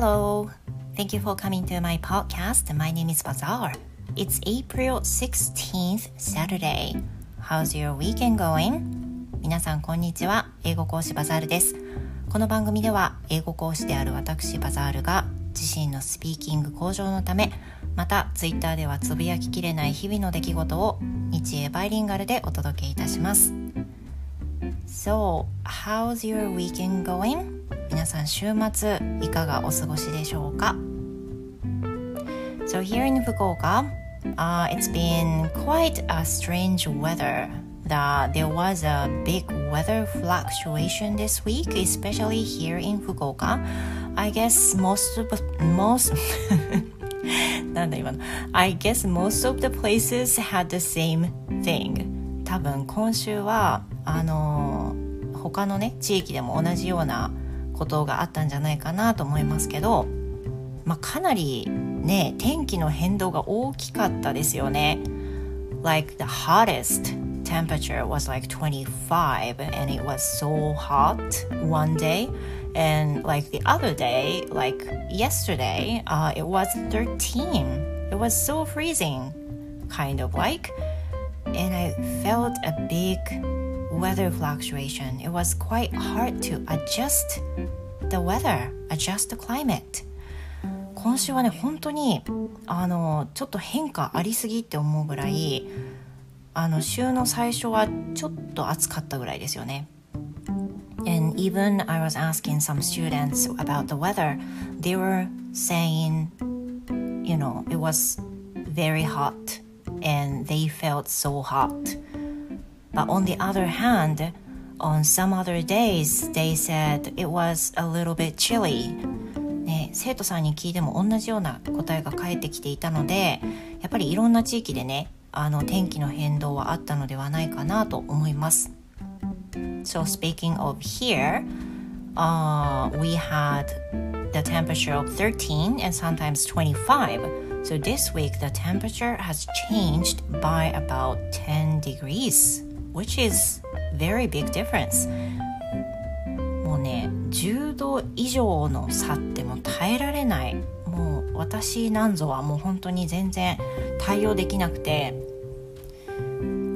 Hello. Thank you for coming to my podcast. My name is Bazaar. It's April 16th, Saturday. How's your weekend going? 皆さん、こんにちは。英語講師バザールです。この番組では、英語講師である私バザールが自身のスピーキング向上のため、また Twitter ではつぶやききれない日々の出来事を日英バイリンガルでお届けいたします。So, how's your weekend going? 皆さん週末いかがお過ごしでしょうか So here in Fukuoka, uh, it's been quite a strange weather. That there was a big weather fluctuation this week, especially here in Fukuoka. I guess most of most なんだ今の I guess most of the places had the same thing 多分今週はあの他のね地域でも同じようなことがあったんじゃないかなと思いますけど、まあ、かなりね天気の変動が大きかったですよね。Like the hottest temperature was like 25 and it was so hot one day and like the other day like yesterday uh, it was 13 it was so freezing kind of like and i felt a big weather fluctuation it was quite hard to adjust the weather adjust the climate 今週はね本当にあのちょっと変化ありすぎって思うぐらいあの週の最初はちょっと暑かったぐらいですよね And even I was asking some students about the weather, they were saying, you know, it was very hot and they felt so hot. But on the other hand, on some other days, they said it was a little bit chilly. ね、生徒さんに聞いても同じような答えが返ってきていたのでやっぱりいろんな地域でねあの天気の変動はあったのではないかなと思います。So speaking of here, uh, we had the temperature of 13 and sometimes 25. So this week the temperature has changed by about 10 degrees, which is very big difference. もうね、10度以上の差ってもう耐えられない。もう私なんぞはもう本当に全然対応できなくて。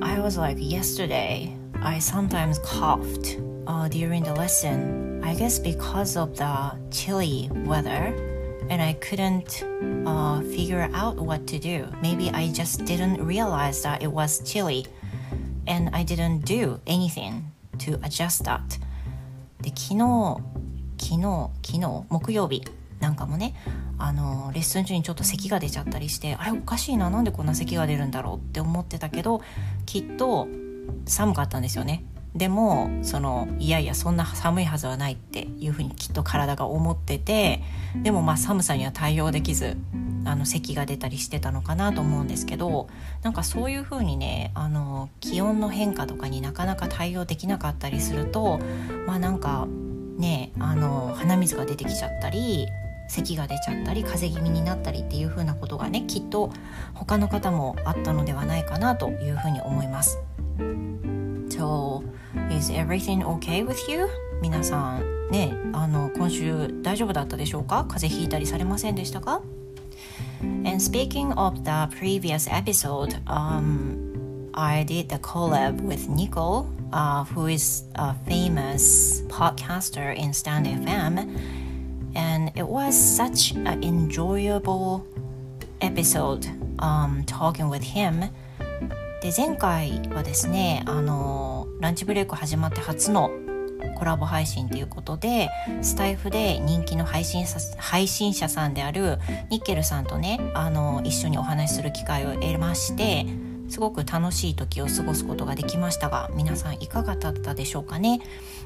I was like yesterday I sometimes coughed uh, during the lesson. I guess because of the chilly weather, and I couldn't uh, figure out what to do. Maybe I just didn't realize that it was chilly, And I didn't do anything to adjust that. で昨日昨日昨日木曜日なんかもねあのレッスン中にちょっと咳が出ちゃったりしてあれおかしいななんでこんな咳が出るんだろうって思ってたけどきっと寒かったんですよねでもそのいやいやそんな寒いはずはないっていうふうにきっと体が思っててでもまあ寒さには対応できずあの咳が出たりしてたのかなと思うんですけどなんかそういうふうにねあの気温の変化とかになかなか対応できなかったりするとまあなんかねあの鼻水が出てきちゃったり咳が出ちゃったり風邪気味になったりっていうふうなことがねきっと他の方もあったのではないかなというふうに思います。So, is everything okay with you? 皆さんね、あの今週大丈夫だったでしょうか風邪ひいたりされませんでしたか And speaking of the previous episode, um, I did the collab with Nicole, uh, who is a famous podcaster in Stand FM, and it was such an enjoyable episode um, talking with him. で前回はですねあの ランチブレイク始まって初のコラボ配信ということでスタイフで人気の配信配信者さんであるニッケルさんとねあの一緒にお話しする機会を得ましてすごく楽しい時を過ごすことができましたが皆さんいかがだったでしょうかね？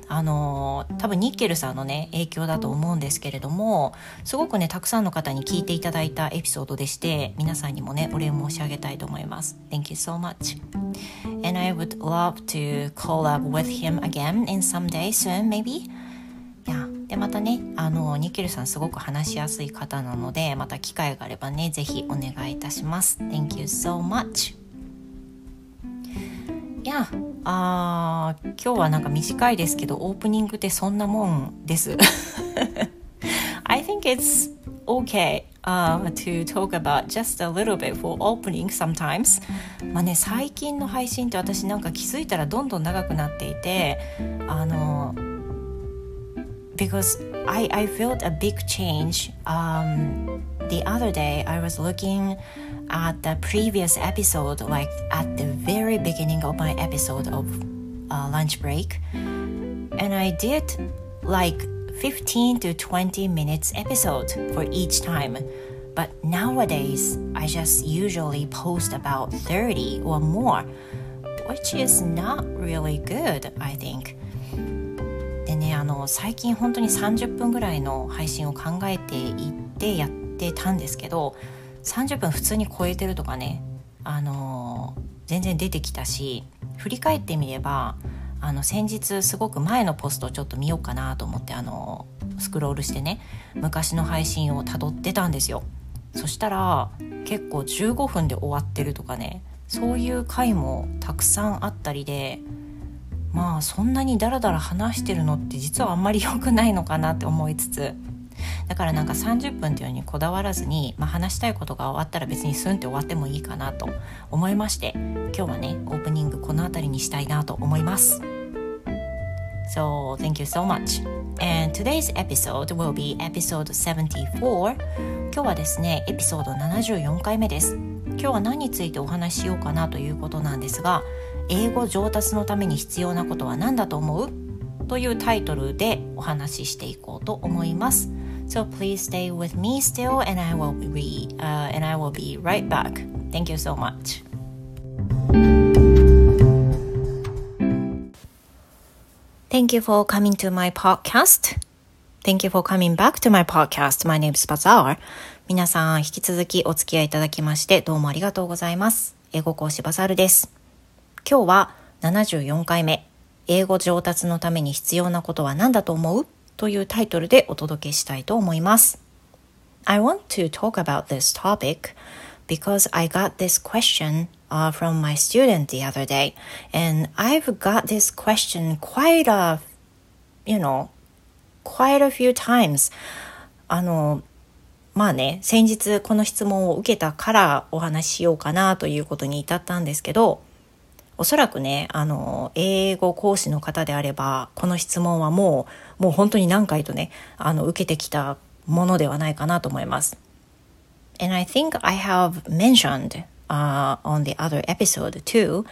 あの多分ニッケルさんのね影響だと思うんですけれどもすごくねたくさんの方に聞いていただいたエピソードでして皆さんにもねお礼申し上げたいと思います。Thank you so much. And I would love to collab with him again in some day soon maybe. でまたねあのニッケルさんすごく話しやすい方なのでまた機会があればねぜひお願いいたします。Thank you so much. やあ今日はなんか短いですけどオープニングってそんなもんです I think it's okay uh, to talk about just a little bit for opening sometimes まあね最近の配信って私なんか気づいたらどんどん長くなっていてあの because I, I felt a big change um, the other day I was looking at the previous episode like at the very beginning of my episode of uh, lunch break and I did like 15 to 20 minutes episode for each time. But nowadays, I just usually post about 30 or more, which is not really good, I think. あの最近本当に30分ぐらいの配信を考えていってやってたんですけど30分普通に超えてるとかね、あの全然出てきたし振り返ってみればあの先日すごく前のポストをちょっと見ようかなと思ってあのスクロールしてね昔の配信をたどってたんですよ。そしたら結構15分で終わってるとかねそういう回もたくさんあったりでまあそんなにダラダラ話してるのって実はあんまり良くないのかなって思いつつだからなんか30分っていうのにこだわらずに、まあ、話したいことが終わったら別にスンって終わってもいいかなと思いまして今日はねオープニングこの辺りにしたいなと思います。So thank you so much. And today's episode will be episode 74. 今日はですね、エピソード74回目です。今日は何についてお話ししようかなということなんですが、英語上達のために必要なことは何だと思うというタイトルでお話ししていこうと思います。So please stay with me still and I will be, uh, and I will be right back. Thank you so much. Thank you for coming to my podcast. Thank you for coming back to my podcast. My name is Bazaar. 皆さん、引き続きお付き合いいただきましてどうもありがとうございます。英語講師バザールです。今日は74回目、英語上達のために必要なことは何だと思うというタイトルでお届けしたいと思います。I want to talk about this topic because I got this question uh, from my student the other day, and I've got this question quite a, you know, quite a few times. あの、まあね、先日この質問を受けたからお話ししようかなということに至ったんですけど、おそらくね、あの、英語講師の方であれば、この質問はもう、もう本当に何回とね、あの、受けてきたものではないかなと思います。And I think I have mentioned、uh, on the other episode too.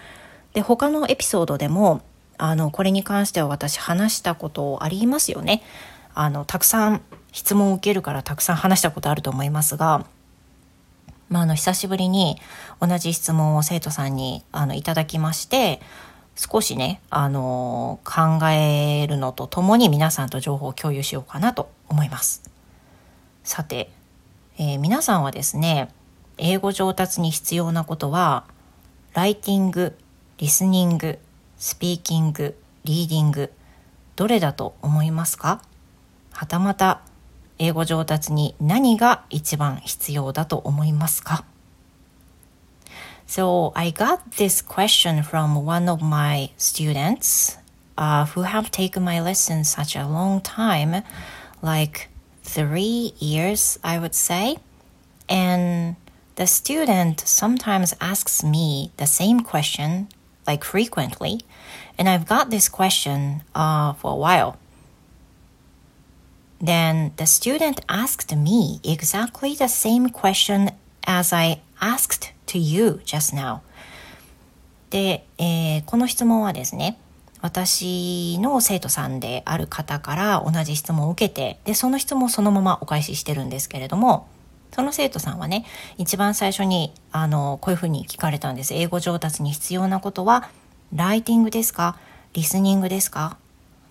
で、他のエピソードでも、あの、これに関しては私話したことありますよね。あの、たくさん質問を受けるからたくさん話したことあると思いますが、まあ、あの、久しぶりに同じ質問を生徒さんに、あの、いただきまして、少しね、あの、考えるのとともに皆さんと情報を共有しようかなと思います。さて、えー、皆さんはですね、英語上達に必要なことは、ライティング、リスニング、スピーキング、リーディング、どれだと思いますか？はたまた、英語上達に何が一番必要だと思いますか So I got this question from one of my students uh, who have taken my lesson such a long time, like three years, I would say. And the student sometimes asks me the same question, like frequently. And I've got this question uh, for a while. Then the student asked me exactly the same question as I asked to you just now. で、えー、この質問はですね、私の生徒さんである方から同じ質問を受けて、で、その質問をそのままお返ししてるんですけれども、その生徒さんはね、一番最初に、あの、こういうふうに聞かれたんです。英語上達に必要なことは、ライティングですか？リスニングですか？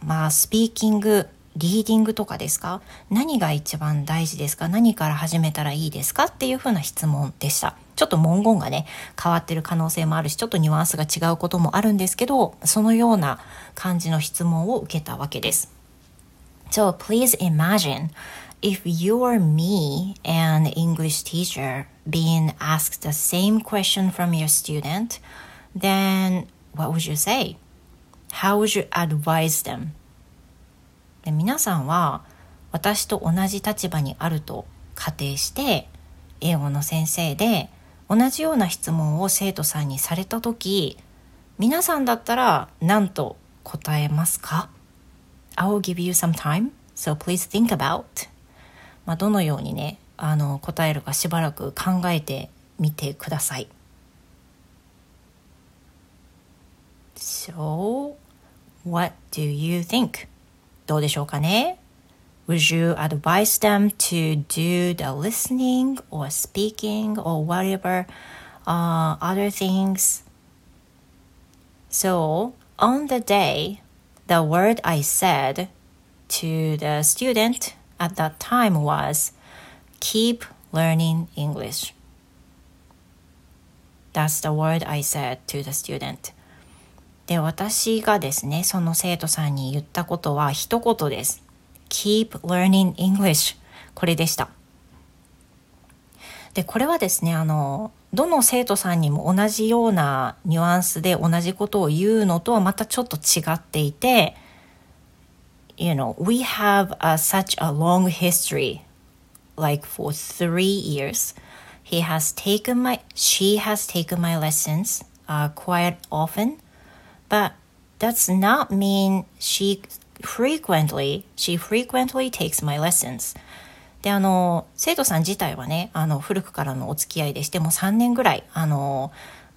まあ、スピーキング、リーディングとかですか何が一番大事ですか何から始めたらいいですかっていうふうな質問でした。ちょっと文言がね、変わってる可能性もあるし、ちょっとニュアンスが違うこともあるんですけど、そのような感じの質問を受けたわけです。So please imagine if you are me, an English teacher, being asked the same question from your student, then what would you say? How would you advise them? で皆さんは私と同じ立場にあると仮定して英語の先生で同じような質問を生徒さんにされた時皆さんだったら何と答えますか ?I'll give you some time, so please think about まあどのようにねあの答えるかしばらく考えてみてください。So, what do you think? どうでしょうかね Would you advise them to do the listening or speaking or whatever uh, other things? So, on the day, the word I said to the student at that time was keep learning English. That's the word I said to the student. で、私がですね、その生徒さんに言ったことは一言です。keep learning English これでした。で、これはですね、あの、どの生徒さんにも同じようなニュアンスで同じことを言うのとはまたちょっと違っていて、you know, we have a, such a long history, like for three years. He has taken my, she has taken my lessons uh, quite often, but does not mean she frequently, she frequently takes my lessons. で、あの、生徒さん自体はね、あの、古くからのお付き合いでして、もう3年ぐらい、あの、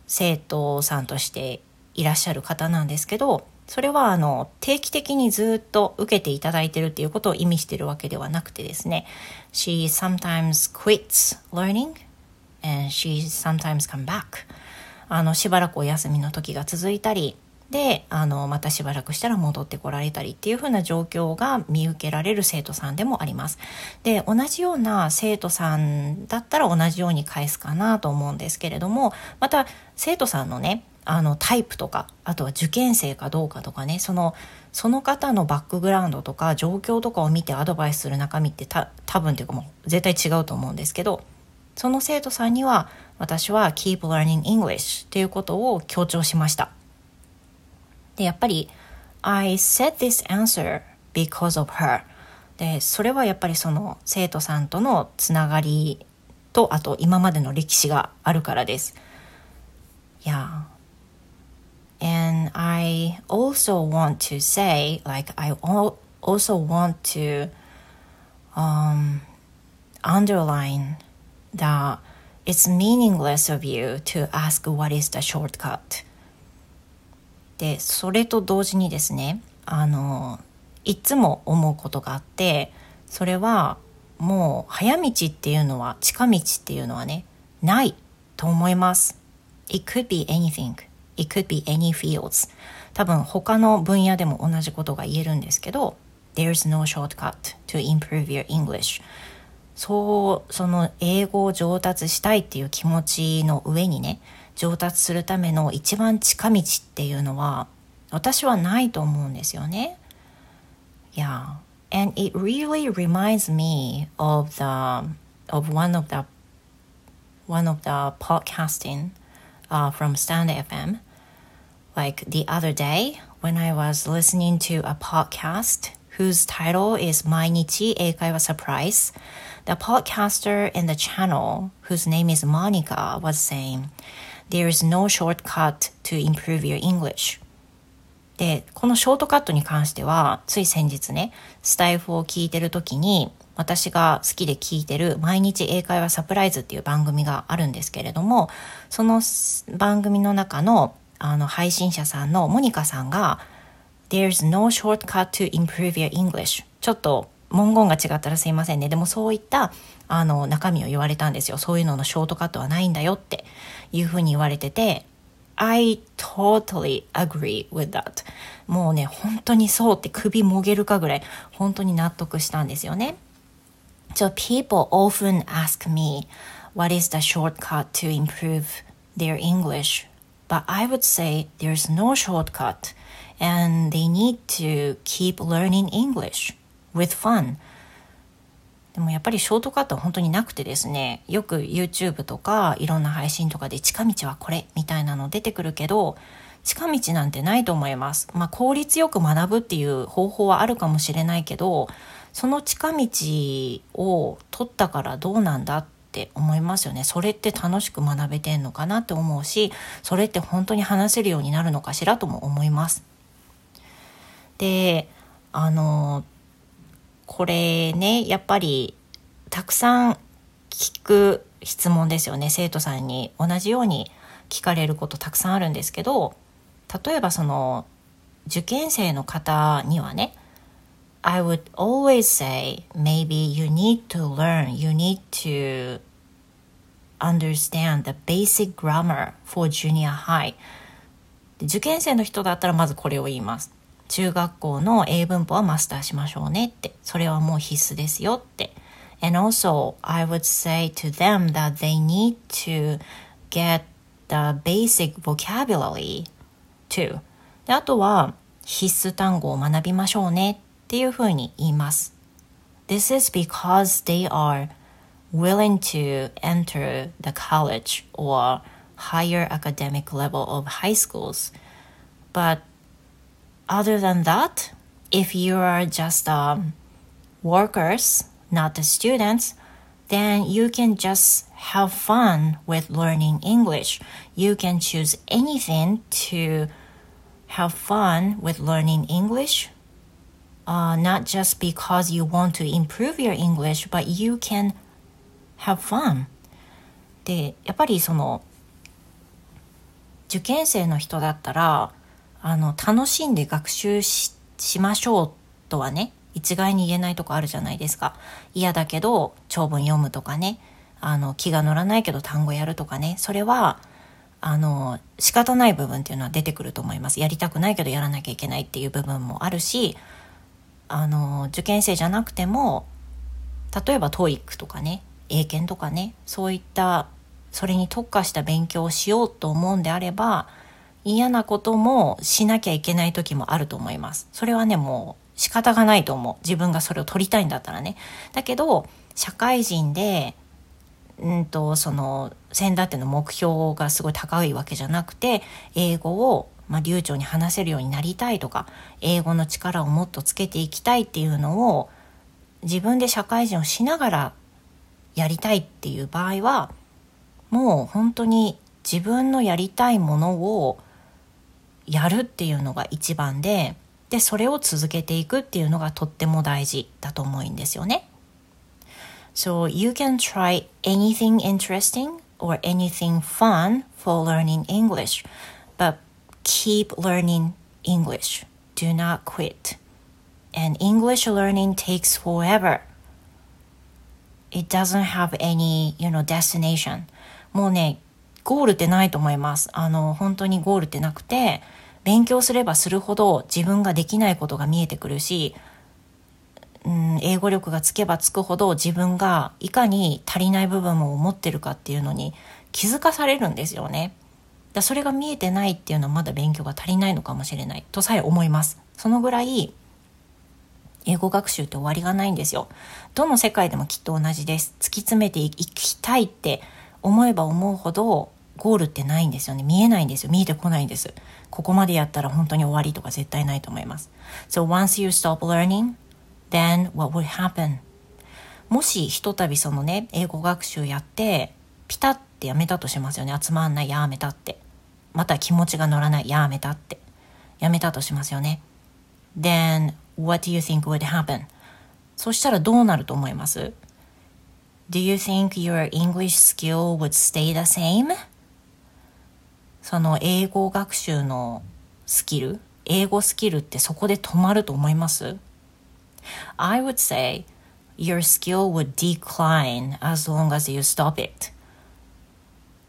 生徒さんとしていらっしゃる方なんですけど、それはあの定期的にずっと受けていただいてるっていうことを意味してるわけではなくてですね She sometimes quits learning and she sometimes come back あのしばらくお休みの時が続いたりであのまたしばらくしたら戻ってこられたりっていう風な状況が見受けられる生徒さんでもあります。で同じような生徒さんだったら同じように返すかなと思うんですけれどもまた生徒さんのねあのタイプとかあとは受験生かどうかとかねそのその方のバックグラウンドとか状況とかを見てアドバイスする中身ってた多分というかもう絶対違うと思うんですけどその生徒さんには私は Keep Learning English っていうことを強調しました。で、やっぱり I said this answer because of her で、それはやっぱりその生徒さんとのつながりとあと今までの歴史があるからです。Yeah. And I also want to say, like, I also want to um, underline that it's meaningless of you to ask what is the shortcut. でそれと同時にですねあのいつも思うことがあってそれはもう早道っていうのは近道っていうのはねないと思います。It could be anything. It could be any fields. 多分他の分野でも同じことが言えるんですけど There's no shortcut to improve your English. そうその英語を上達したいっていう気持ちの上にね上達するための一番近道っていうのは私はないと思うんですよね。Yeah. And it really reminds me of the of one of the one of the podcasting uh, from Stand FM. Like the other day when I was listening to a podcast whose title is 毎日英会話 Surprise. The podcaster in the channel, whose name is Monica, was saying, There is no shortcut to improve your English. で、このショートカットに関しては、つい先日ね、スタイフを聞いてる時に、私が好きで聞いてる毎日英会話サプライズっていう番組があるんですけれども、その番組の中のあの配信者さんのモニカさんが There's no shortcut to improve your English ちょっと文言が違ったらすいませんね。でもそういったあの中身を言われたんですよ。そういうののショートカットはないんだよっていうふうに言われてて、I totally agree with that. もうね、本当にそうって首もげるかぐらい本当に納得したんですよね。So people often ask me, what is the shortcut to improve their English? But I would say there's no shortcut and they need to keep learning English with fun. でもやっぱりショートカットは本当になくてですね、よく YouTube とかいろんな配信とかで近道はこれみたいなの出てくるけど、近道なんてないと思います。まあ効率よく学ぶっていう方法はあるかもしれないけど、その近道を取ったからどうなんだって思いますよね。それって楽しく学べてんのかなって思うし、それって本当に話せるようになるのかしらとも思います。で、あの、これね、やっぱりたくさん聞く質問ですよね。生徒さんに同じように聞かれることたくさんあるんですけど、例えばその受験生の方にはね、I would always say maybe you need to learn, you need to understand the basic grammar for junior high 受験生の人だったらまずこれを言います中学校の英文法はマスターしましょうねってそれはもう必須ですよって and also I would say to them that they need to get the basic vocabulary too であとは必須単語を学びましょうねっていうふうに言います This is because they are willing to enter the college or higher academic level of high schools. But other than that, if you are just um, workers, not the students, then you can just have fun with learning English. You can choose anything to have fun with learning English. Uh, not just because you want to improve your English, but you can have fun でやっぱりその受験生の人だったら あの楽しんで学習しましょうとはね一概に言えないとこあるじゃないですか。嫌だけど長文読むとかねあの気が乗らないけど単語やるとかねそれはあの仕方ない部分っていうのは出てくると思います。やりたくないけどやらなきゃいけないっていう部分もあるしあの受験生じゃなくても例えば TOEIC とかね英検とかねそういったそれに特化した勉強をしようと思うんであれば嫌なこともしなきゃいけない時もあると思います。それはねもう仕方がないと思う。自分がそれを取りたいんだったらね。だけど社会人でうんとその先だっての目標がすごい高いわけじゃなくて英語をまあ、流暢に話せるようになりたいとか英語の力をもっとつけていきたいっていうのを自分で社会人をしながらやりたいっていう場合はもう本当に自分のやりたいものをやるっていうのが一番ででそれを続けていくっていうのがとっても大事だと思うんですよね。So you can try anything interesting or anything fun for learning English, but keep learning English. Do not quit. And English learning takes forever. it doesn't have any, you know, destination. もうね、ゴールってないと思います。あの、本当にゴールってなくて、勉強すればするほど自分ができないことが見えてくるし、うん、英語力がつけばつくほど自分がいかに足りない部分を持ってるかっていうのに気づかされるんですよね。だそれが見えてないっていうのはまだ勉強が足りないのかもしれないとさえ思います。そのぐらい英語学習って終わりがないんですよ。どの世界でもきっと同じです。突き詰めていきたいって思えば思うほどゴールってないんですよね。見えないんですよ。見えてこないんです。ここまでやったら本当に終わりとか絶対ないと思います。So once you stop learning, then what would happen? もしひとたびそのね、英語学習やって、ピタってやめたとしますよね。集まんない、やめたって。また気持ちが乗らない、やめたって。やめたとしますよね。then what do you think would happen? そしたらどうなると思います？Do you think your English skill would stay the same? その英語学習のスキル、英語スキルってそこで止まると思います ?I would say your skill would decline as long as you stop it.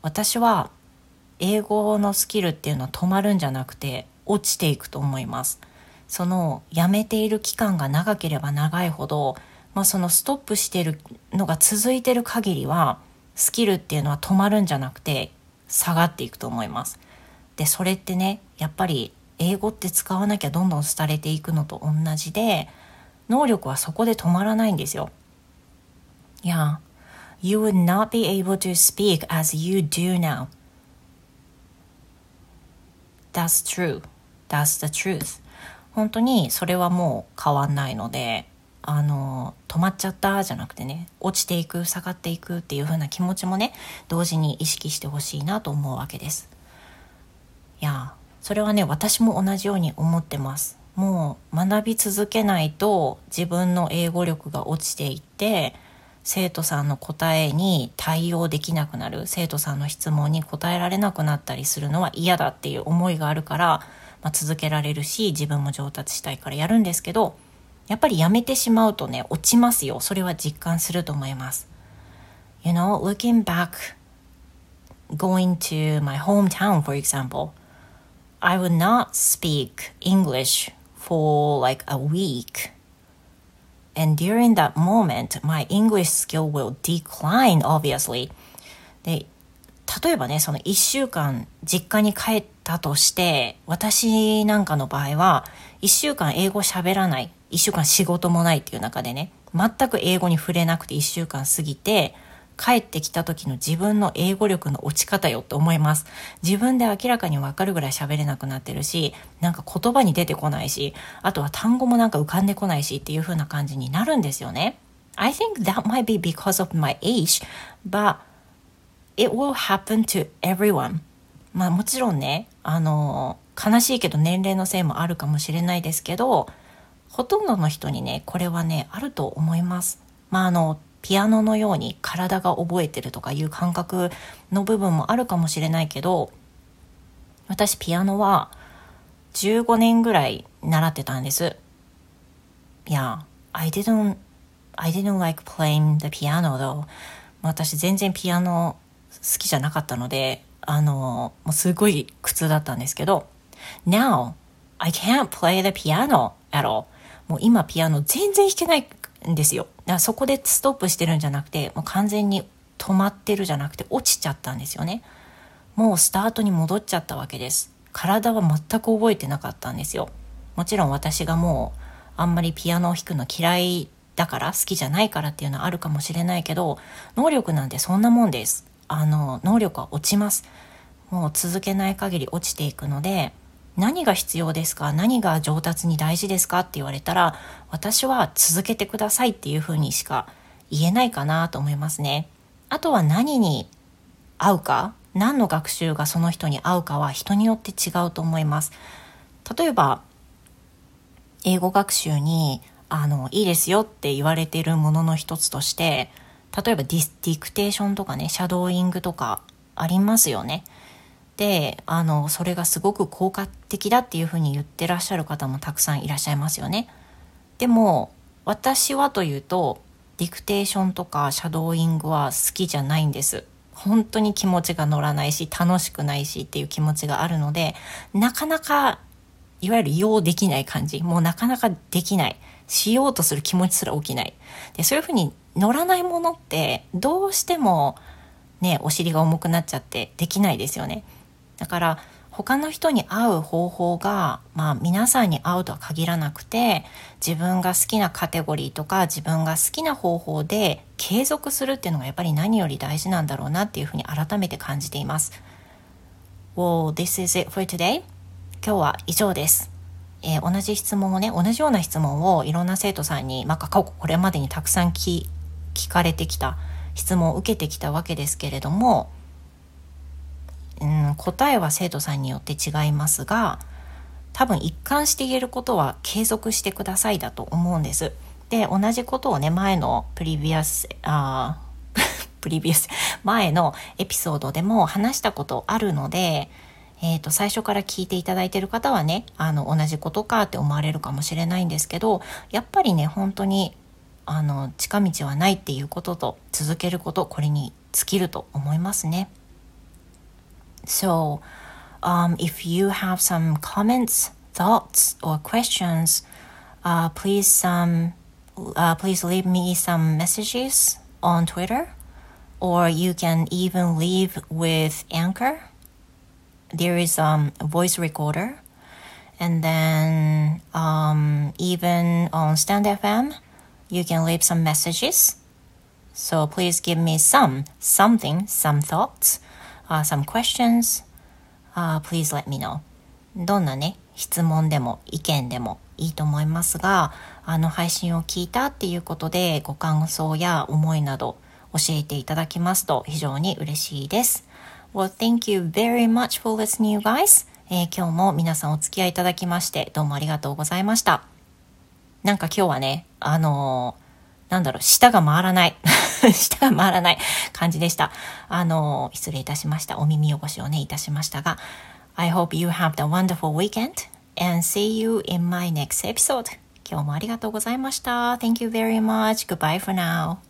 私は英語のスキルっていうのは止まるんじゃなくて落ちていくと思います。そのやめている期間が長ければ長いほど、まあ、そのストップしてるのが続いてる限りはスキルっていうのは止まるんじゃなくて下がっていくと思います。でそれってねやっぱり英語って使わなきゃどんどん廃れていくのと同じで能力はそこで止まらないんですよ。Yeah, you would not be able to speak as you do now. That's true. That's the truth. 本当にそれはもう変わんないのであの止まっちゃったじゃなくてね落ちていく下がっていくっていう風な気持ちもね同時に意識してほしいなと思うわけです。いやそれはね私も同じように思ってます。もう学び続けないと自分の英語力が落ちていって生徒さんの答えに対応できなくなる。生徒さんの質問に答えられなくなったりするのは嫌だっていう思いがあるから、まあ、続けられるし自分も上達したいからやるんですけどやっぱりやめてしまうとね落ちますよそれは実感すると思います You know, looking back going to my hometown for example I would not speak English for like a week And during that moment, my English skill will decline, obviously. で、例えばね、その1週間実家に帰ったとして、私なんかの場合は、1週間英語喋らない、1週間仕事もないっていう中でね、全く英語に触れなくて1週間過ぎて、帰ってきた時の自分の英語力の落ち方よって思います。自分で明らかにわかるぐらい喋れなくなってるし、なんか言葉に出てこないし、あとは単語もなんか浮かんでこないしっていう風な感じになるんですよね。I think that might be because of my age, but it will happen to everyone. まあもちろんね、あの、悲しいけど年齢のせいもあるかもしれないですけど、ほとんどの人にね、これはね、あると思います。まああの、ピアノのように体が覚えてるとかいう感覚の部分もあるかもしれないけど私ピアノは15年ぐらい習ってたんです。いや、I didn't, I didn't like playing the piano though. 私全然ピアノ好きじゃなかったので、あの、もうすごい苦痛だったんですけど、Now, I can't play the piano at all. もう今ピアノ全然弾けないんですよ。だからそこでストップしてるんじゃなくて、もう完全に止まってるじゃなくて落ちちゃったんですよね。もうスタートに戻っちゃったわけです。体は全く覚えてなかったんですよ。もちろん私がもうあんまりピアノを弾くの嫌いだから好きじゃないからっていうのはあるかもしれないけど能力なんてそんなもんです。あの能力は落ちます。もう続けない限り落ちていくので何が必要ですか？何が上達に大事ですか？って言われたら私は続けてくださいっていうふうにしか言えないかなと思いますね。あとは何に合うか？何の学習がその人に合うかは人によって違うと思います。例えば英語学習にあのいいですよって言われているものの一つとして例えばディディクテーションとかねシャドーイングとかありますよね。であのそれがすごく効果的だっていうふうに言ってらっしゃる方もたくさんいらっしゃいますよね。でも私はというとディクテーションとかシャドーイングは好きじゃないんです。本当に気持ちが乗らないし楽しくないしっていう気持ちがあるのでなかなかいわゆる用できない感じもうなかなかできないしようとする気持ちすら起きないでそういうふうに乗らないものってどうしてもねお尻が重くなっちゃってできないですよねだから他の人に会う方法が、まあ、皆さんに会うとは限らなくて自分が好きなカテゴリーとか自分が好きな方法で継続するっていうのがやっぱり何より大事なんだろうなっていうふうに改めて感じています。Well, this is it for today. 今日は以上です。えー、同じ質問をね同じような質問をいろんな生徒さんに、まあ、これまでにたくさん聞かれてきた質問を受けてきたわけですけれどもうん、答えは生徒さんによって違いますが多分一貫して言えることは継続してくださいだと思うんです。で同じことをね前のプリビアスあ プリビアス前のエピソードでも話したことあるので、えー、と最初から聞いていただいてる方はねあの同じことかって思われるかもしれないんですけどやっぱりね本当にあの近道はないっていうことと続けることこれに尽きると思いますね。So, um, if you have some comments, thoughts, or questions, uh, please um, uh, please leave me some messages on Twitter, or you can even leave with Anchor. There is um, a voice recorder, and then um, even on Stand FM, you can leave some messages. So please give me some something, some thoughts uh, some questions, uh, please let me know. どんなね、質問でも意見でもいいと思いますがあの配信を聞いたっていうことでご感想や思いなど教えていただきますと非常に嬉しいです。Well, thank you very much for listening, you guys. えー、今日も皆さんお付き合いいただきましてどうもありがとうございました。なんか今日はね、あのー、なんだろう、舌が回らない。舌が回らない感じでした。あの、失礼いたしました。お耳汚しをね、いたしましたが、I hope you have the wonderful weekend and see you in my next episode. 今日もありがとうございました。Thank you very much. Goodbye for now.